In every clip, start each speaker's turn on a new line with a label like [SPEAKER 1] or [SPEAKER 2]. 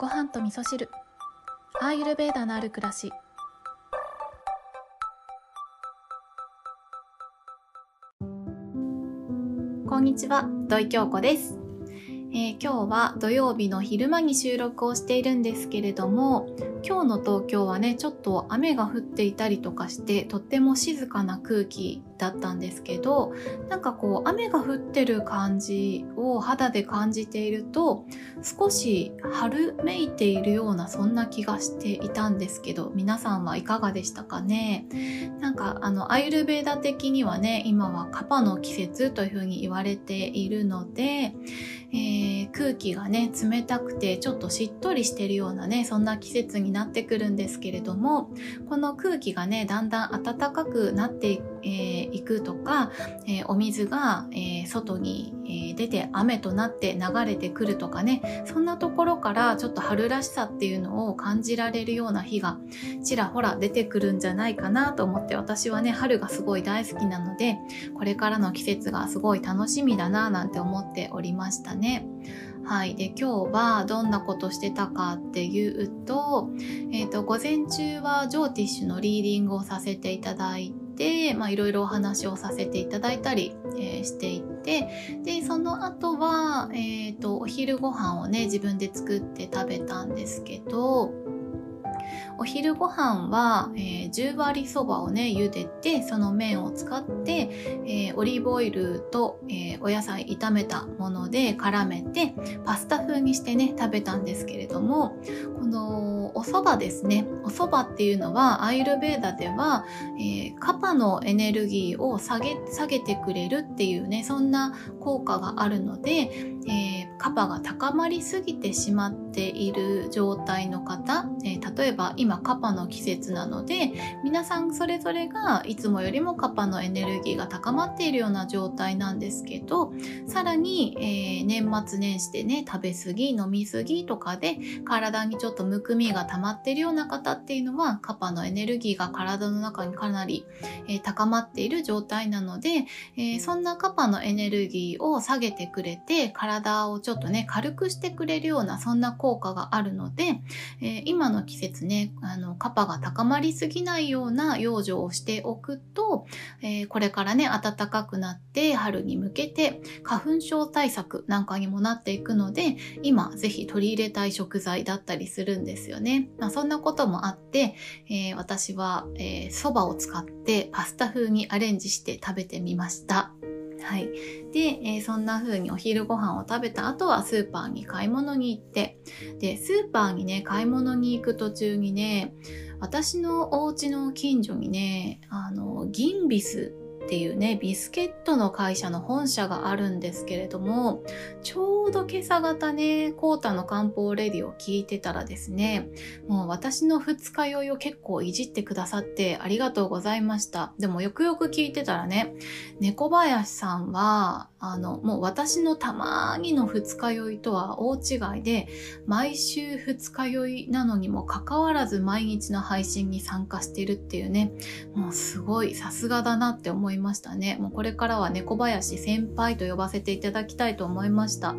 [SPEAKER 1] ご飯と味噌汁。アーユルベーダのある暮らし。こんにちは土井京子です。えー、今日は土曜日の昼間に収録をしているんですけれども今日の東京はねちょっと雨が降っていたりとかしてとっても静かな空気だったんですけどなんかこう雨が降ってる感じを肌で感じていると少し春めいているようなそんな気がしていたんですけど皆さんはいかがでしたかね？なんかあのアイルベーダ的にはね今はカパの季節というふうに言われているのでえー、空気がね冷たくてちょっとしっとりしてるようなねそんな季節にになってくるんですけれどもこの空気がねだんだん暖かくなっていえ、行くとか、えー、お水が、えー、外に、え出て雨となって流れてくるとかねそんなところからちょっと春らしさっていうのを感じられるような日がちらほら出てくるんじゃないかなと思って私はね春がすごい大好きなのでこれからの季節がすごい楽しみだななんて思っておりましたね。はい。で、今日はどんなことしてたかっていうと、えっ、ー、と、午前中はジョーティッシュのリーディングをさせていただいて、ま、いろいろお話をさせていただいたり、えー、していてでその後は、えーと、お昼ご飯をね自分で作って食べたんですけどお昼ご飯は、えー、10割そばをね茹でてその麺を使って、えー、オリーブオイルと、えー、お野菜炒めたもので絡めてパスタ風にしてね食べたんですけれどもこのお蕎麦ですね。お蕎麦っていうのはアイルベーダでは、えカパのエネルギーを下げ下げてくれるっていうねそんな効果があるので、えカパが高まりすぎてしまっている状態の方、え例えば今カパの季節なので皆さんそれぞれがいつもよりもカパのエネルギーが高まっているような状態なんですけどさらに、えー、年末年始でね食べ過ぎ飲み過ぎとかで体にちょっとむくみが溜まっているような方っていうのはカパのエネルギーが体の中にかなり、えー、高まっている状態なので、えー、そんなカパのエネルギーを下げてくれて体をちょっとね軽くしてくれるようなそんな効果があるので、え今の季節ねあのカパが高まりすぎないような養生をしておくと、えー、これからね暖かくなって春に向けて花粉症対策なんかにもなっていくので今ぜひ取り入れたい食材だったりするんですよね。まあ、そんなこともあって、えー、私は蕎麦、を使ってパスタ風にアレンジして食べてみました。はい。で、えー、そんな風にお昼ご飯を食べた後はスーパーに買い物に行って、で、スーパーにね、買い物に行く途中にね、私のお家の近所にね、あの、ギンビスっていうね、ビスケットの会社の本社があるんですけれども、ちょうど今朝方ね、コータの漢方レディを聞いてたらですね、もう私の二日酔いを結構いじってくださってありがとうございました。でもよくよく聞いてたらね、猫林さんは、あの、もう私のたまにの二日酔いとは大違いで、毎週二日酔いなのにもかかわらず毎日の配信に参加してるっていうね、もうすごいさすがだなって思いましたね。もうこれからは猫林先輩と呼ばせていただきたいと思いました。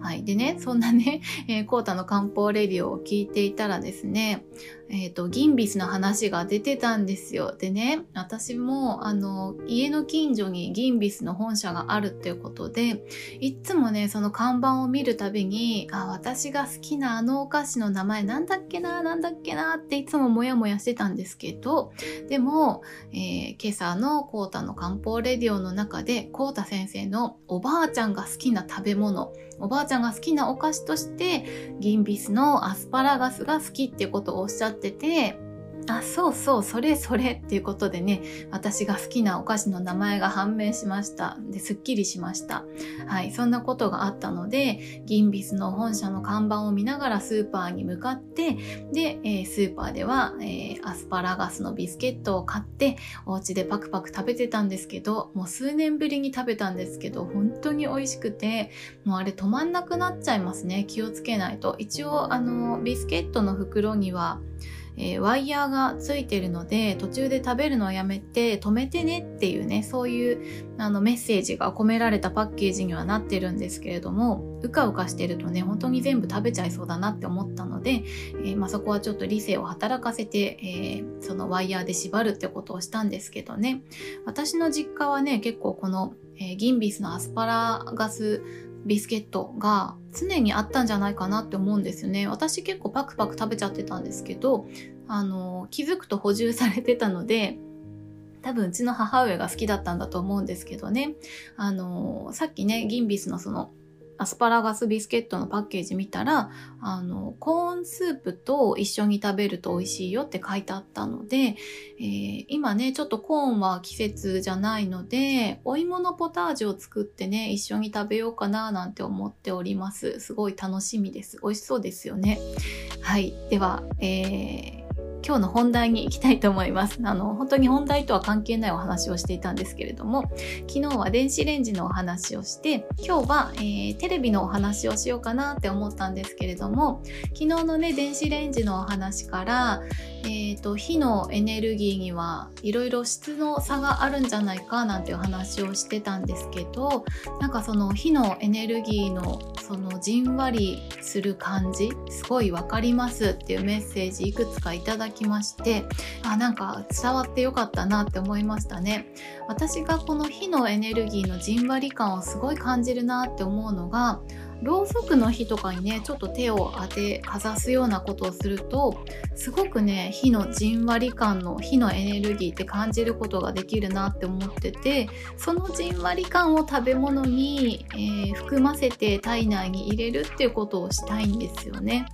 [SPEAKER 1] はい。でね、そんなね、えー、コータの漢方レディオを聞いていたらですね、えっ、ー、と、ギンビスの話が出てたんですよ。でね、私も、あの、家の近所にギンビスの本社があるっていうことで、いつもね、その看板を見るたびに、あ、私が好きなあのお菓子の名前なんだっけな、なんだっけなっていつもモヤモヤしてたんですけど、でも、えー、今朝のコータの漢方レディオの中で、コータ先生のおばあちゃんが好きな食べ物、おばあちゃんが好きなお菓子として、ギンビスのアスパラガスが好きってことをおっしゃってっててあ、そうそう、それそれっていうことでね、私が好きなお菓子の名前が判明しました。で、すっきりしました。はい、そんなことがあったので、ギンビスの本社の看板を見ながらスーパーに向かって、で、えー、スーパーでは、えー、アスパラガスのビスケットを買って、お家でパクパク食べてたんですけど、もう数年ぶりに食べたんですけど、本当に美味しくて、もうあれ止まんなくなっちゃいますね。気をつけないと。一応、あの、ビスケットの袋には、えー、ワイヤーがついてるので途中で食べるのをやめて止めてねっていうねそういうあのメッセージが込められたパッケージにはなってるんですけれどもうかうかしてるとね本当に全部食べちゃいそうだなって思ったので、えー、まあ、そこはちょっと理性を働かせて、えー、そのワイヤーで縛るってことをしたんですけどね。私の実家はね結構この、えギンビスのアスパラガスビスケットが常にあったんじゃないかなって思うんですよね。私結構パクパク食べちゃってたんですけど、あの、気づくと補充されてたので、多分うちの母上が好きだったんだと思うんですけどね。あの、さっきね、ギンビスのそのアスパラガスビスケットのパッケージ見たらあのコーンスープと一緒に食べると美味しいよって書いてあったので、えー、今ねちょっとコーンは季節じゃないのでお芋のポタージュを作ってね一緒に食べようかななんて思っております。すごい楽しみです。美味しそうですよね。はい。では、えー今日の本題に行きたいと思います。あの、本当に本題とは関係ないお話をしていたんですけれども、昨日は電子レンジのお話をして、今日は、えー、テレビのお話をしようかなって思ったんですけれども、昨日のね、電子レンジのお話から、えーと、火のエネルギーにはいろいろ質の差があるんじゃないかなんていう話をしてたんですけどなんかその火のエネルギーのそのじんわりする感じすごい分かりますっていうメッセージいくつかいただきましてあなんか伝わってよかったなって思いましたね。私がこの火のエネルギーのじんわり感をすごい感じるなって思うのがろうそくの火とかにねちょっと手を当てかざすようなことをするとすごくね火のじんわり感の火のエネルギーって感じることができるなって思っててそのじんわり感を食べ物に、えー、含ませて体内に入れるっていうことをしたいんですよね。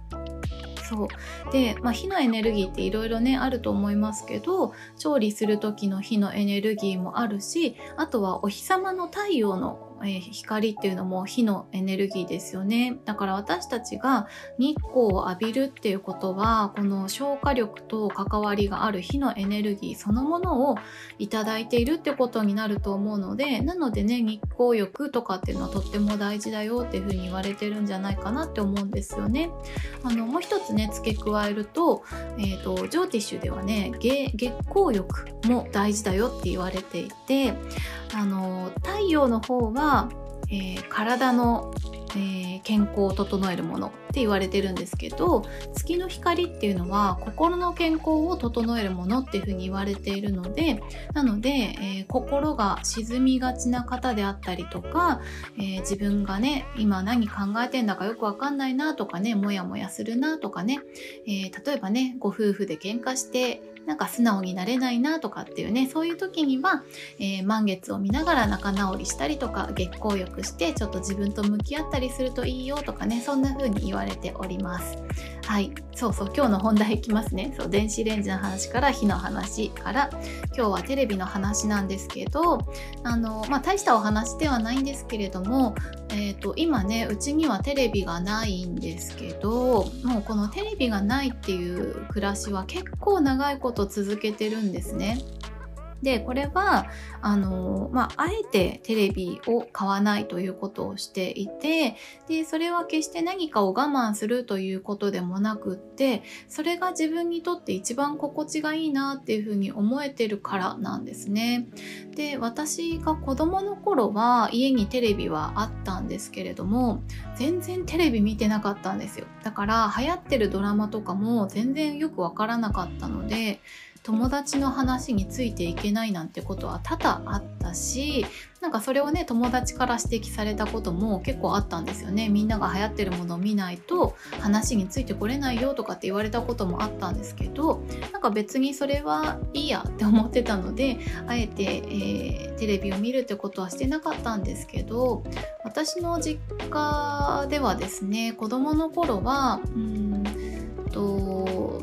[SPEAKER 1] そうで、まあ、火のエネルギーっていろいろねあると思いますけど調理する時の火のエネルギーもあるしあとはお日様の太陽のえー、光っていうのも火のエネルギーですよねだから私たちが日光を浴びるっていうことはこの消化力と関わりがある火のエネルギーそのものをいただいているってことになると思うのでなのでね日光浴とかっていうのはとっても大事だよっていうふうに言われてるんじゃないかなって思うんですよね。あのもう一つね付け加えると,、えーと、ジョーティッシュではね月光浴も大事だよって言われていてあの太陽の方は、えー、体の、えー、健康を整えるものって言われてるんですけど月の光っていうのは心の健康を整えるものっていうふうに言われているのでなので、えー、心が沈みがちな方であったりとか、えー、自分がね今何考えてんだかよくわかんないなとかねモヤモヤするなとかね、えー、例えばねご夫婦で喧嘩してなんか素直になれないなとかっていうねそういう時には、えー、満月を見ながら仲直りしたりとか月光浴してちょっと自分と向き合ったりするといいよとかねそんな風に言われております。はい。そうそう今日の本題いきますね。そう電子レンジの話から火の話から。今日はテレビの話なんですけどあの、まあ、大したお話ではないんですけれども、えーと、と今ねうちにはテレビがないんですけどもうこのテレビがないっていう暮らしは結構長いこと続けてるんですね。でこれはあの、まあ、あえてテレビを買わないということをしていてでそれは決して何かを我慢するということでもなくってそれが自分にとって一番心地がいいなっていうふうに思えてるからなんですね。で私が子供の頃は家にテレビはあったんですけれども全然テレビ見てなかったんですよだから流行ってるドラマとかも全然よくわからなかったので友達の話についていけないなんてことは多々あったしなんかそれをね友達から指摘されたことも結構あったんですよね。みんなが流行ってるものを見ないと話についてこれないよとかって言われたこともあったんですけどなんか別にそれはいいやって思ってたのであえて、えー、テレビを見るってことはしてなかったんですけど私の実家ではですね子供の頃はうん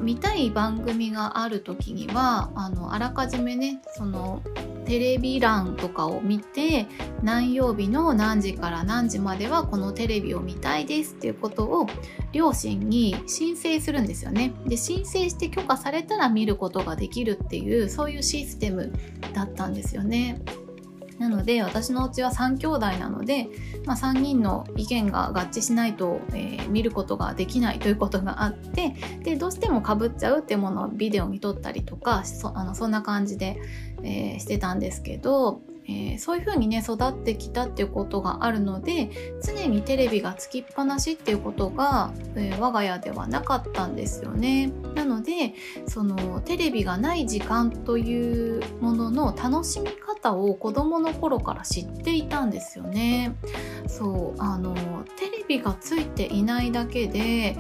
[SPEAKER 1] 見たい番組がある時にはあのあらかじめねそのテレビ欄とかを見て何曜日の何時から何時まではこのテレビを見たいですっていうことを両親に申請するんですよね。で申請して許可されたら見ることができるっていうそういうシステムだったんですよね。なので私のうちは3兄弟なので、まあ、3人の意見が合致しないと、えー、見ることができないということがあってでどうしてもかぶっちゃうっていうものをビデオに撮ったりとかそあのそんな感じで、えー、してたんですけどえー、そういう風にね育ってきたっていうことがあるので常にテレビがつきっぱなしっていうことが、えー、我が家ではなかったんですよね。なのでそのテレビがない時間というものの楽しみ方を子どもの頃から知っていたんですよね。そうあのテレビがついていないだけで、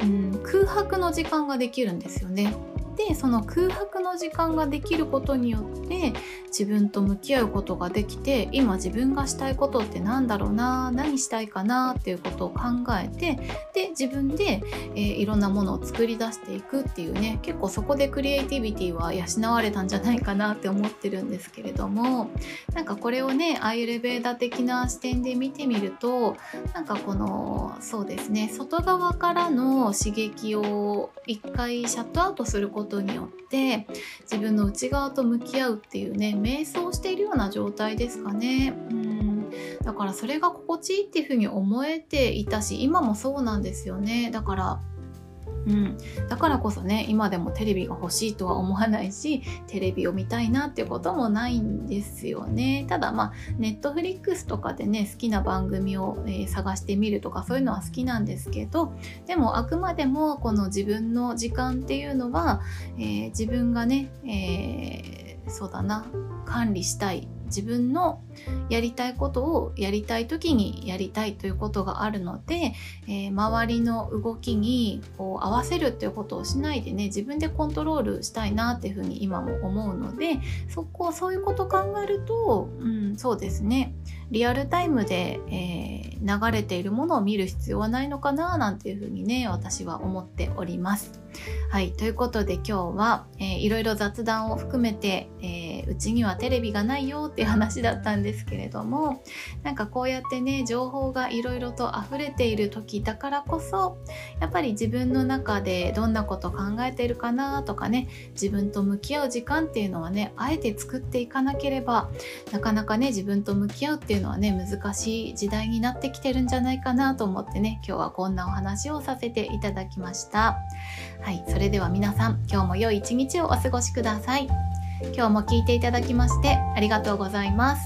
[SPEAKER 1] うん、空白の時間ができるんですよね。でその空白の時間ができることによって自分と向き合うことができて今自分がしたいことって何だろうな何したいかなっていうことを考えてで自分で、えー、いろんなものを作り出していくっていうね結構そこでクリエイティビティは養われたんじゃないかなって思ってるんですけれどもなんかこれをねアーユルヴェーダ的な視点で見てみるとなんかこのそうですね外側からの刺激を一回シャットアウトすることことによって自分の内側と向き合うっていうね瞑想しているような状態ですかね。うんだからそれが心地いいっていうふうに思えていたし今もそうなんですよね。だからうん、だからこそね今でもテレビが欲しいとは思わないしテレビを見たいなっていうこともないんですよね。ただまあネットフリックスとかでね好きな番組を、えー、探してみるとかそういうのは好きなんですけどでもあくまでもこの自分の時間っていうのは、えー、自分がね、えー、そうだな管理したい自分のやりたいことをやりたい時にやりたいということがあるので、えー、周りの動きにこう合わせるっていうことをしないでね自分でコントロールしたいなっていうふうに今も思うのでそこそういうこと考えると、うん、そうですね。リアルタイムで、えー、流れているものを見る必要はないのかななんていうふうにね私は思っております。はい、ということで今日は、えー、いろいろ雑談を含めて、えー、うちにはテレビがないよっていう話だったんですけれどもなんかこうやってね情報がいろいろと溢れている時だからこそやっぱり自分の中でどんなこと考えているかなとかね自分と向き合う時間っていうのはねあえて作っていかなければなかなかね自分と向き合うっていうのはね難しい時代になってきてるんじゃないかなと思ってね今日はこんなお話をさせていただきました。はい、それでは皆さん今日も良い一日をお過ごしください。今日も聞いていただきましてありがとうございます。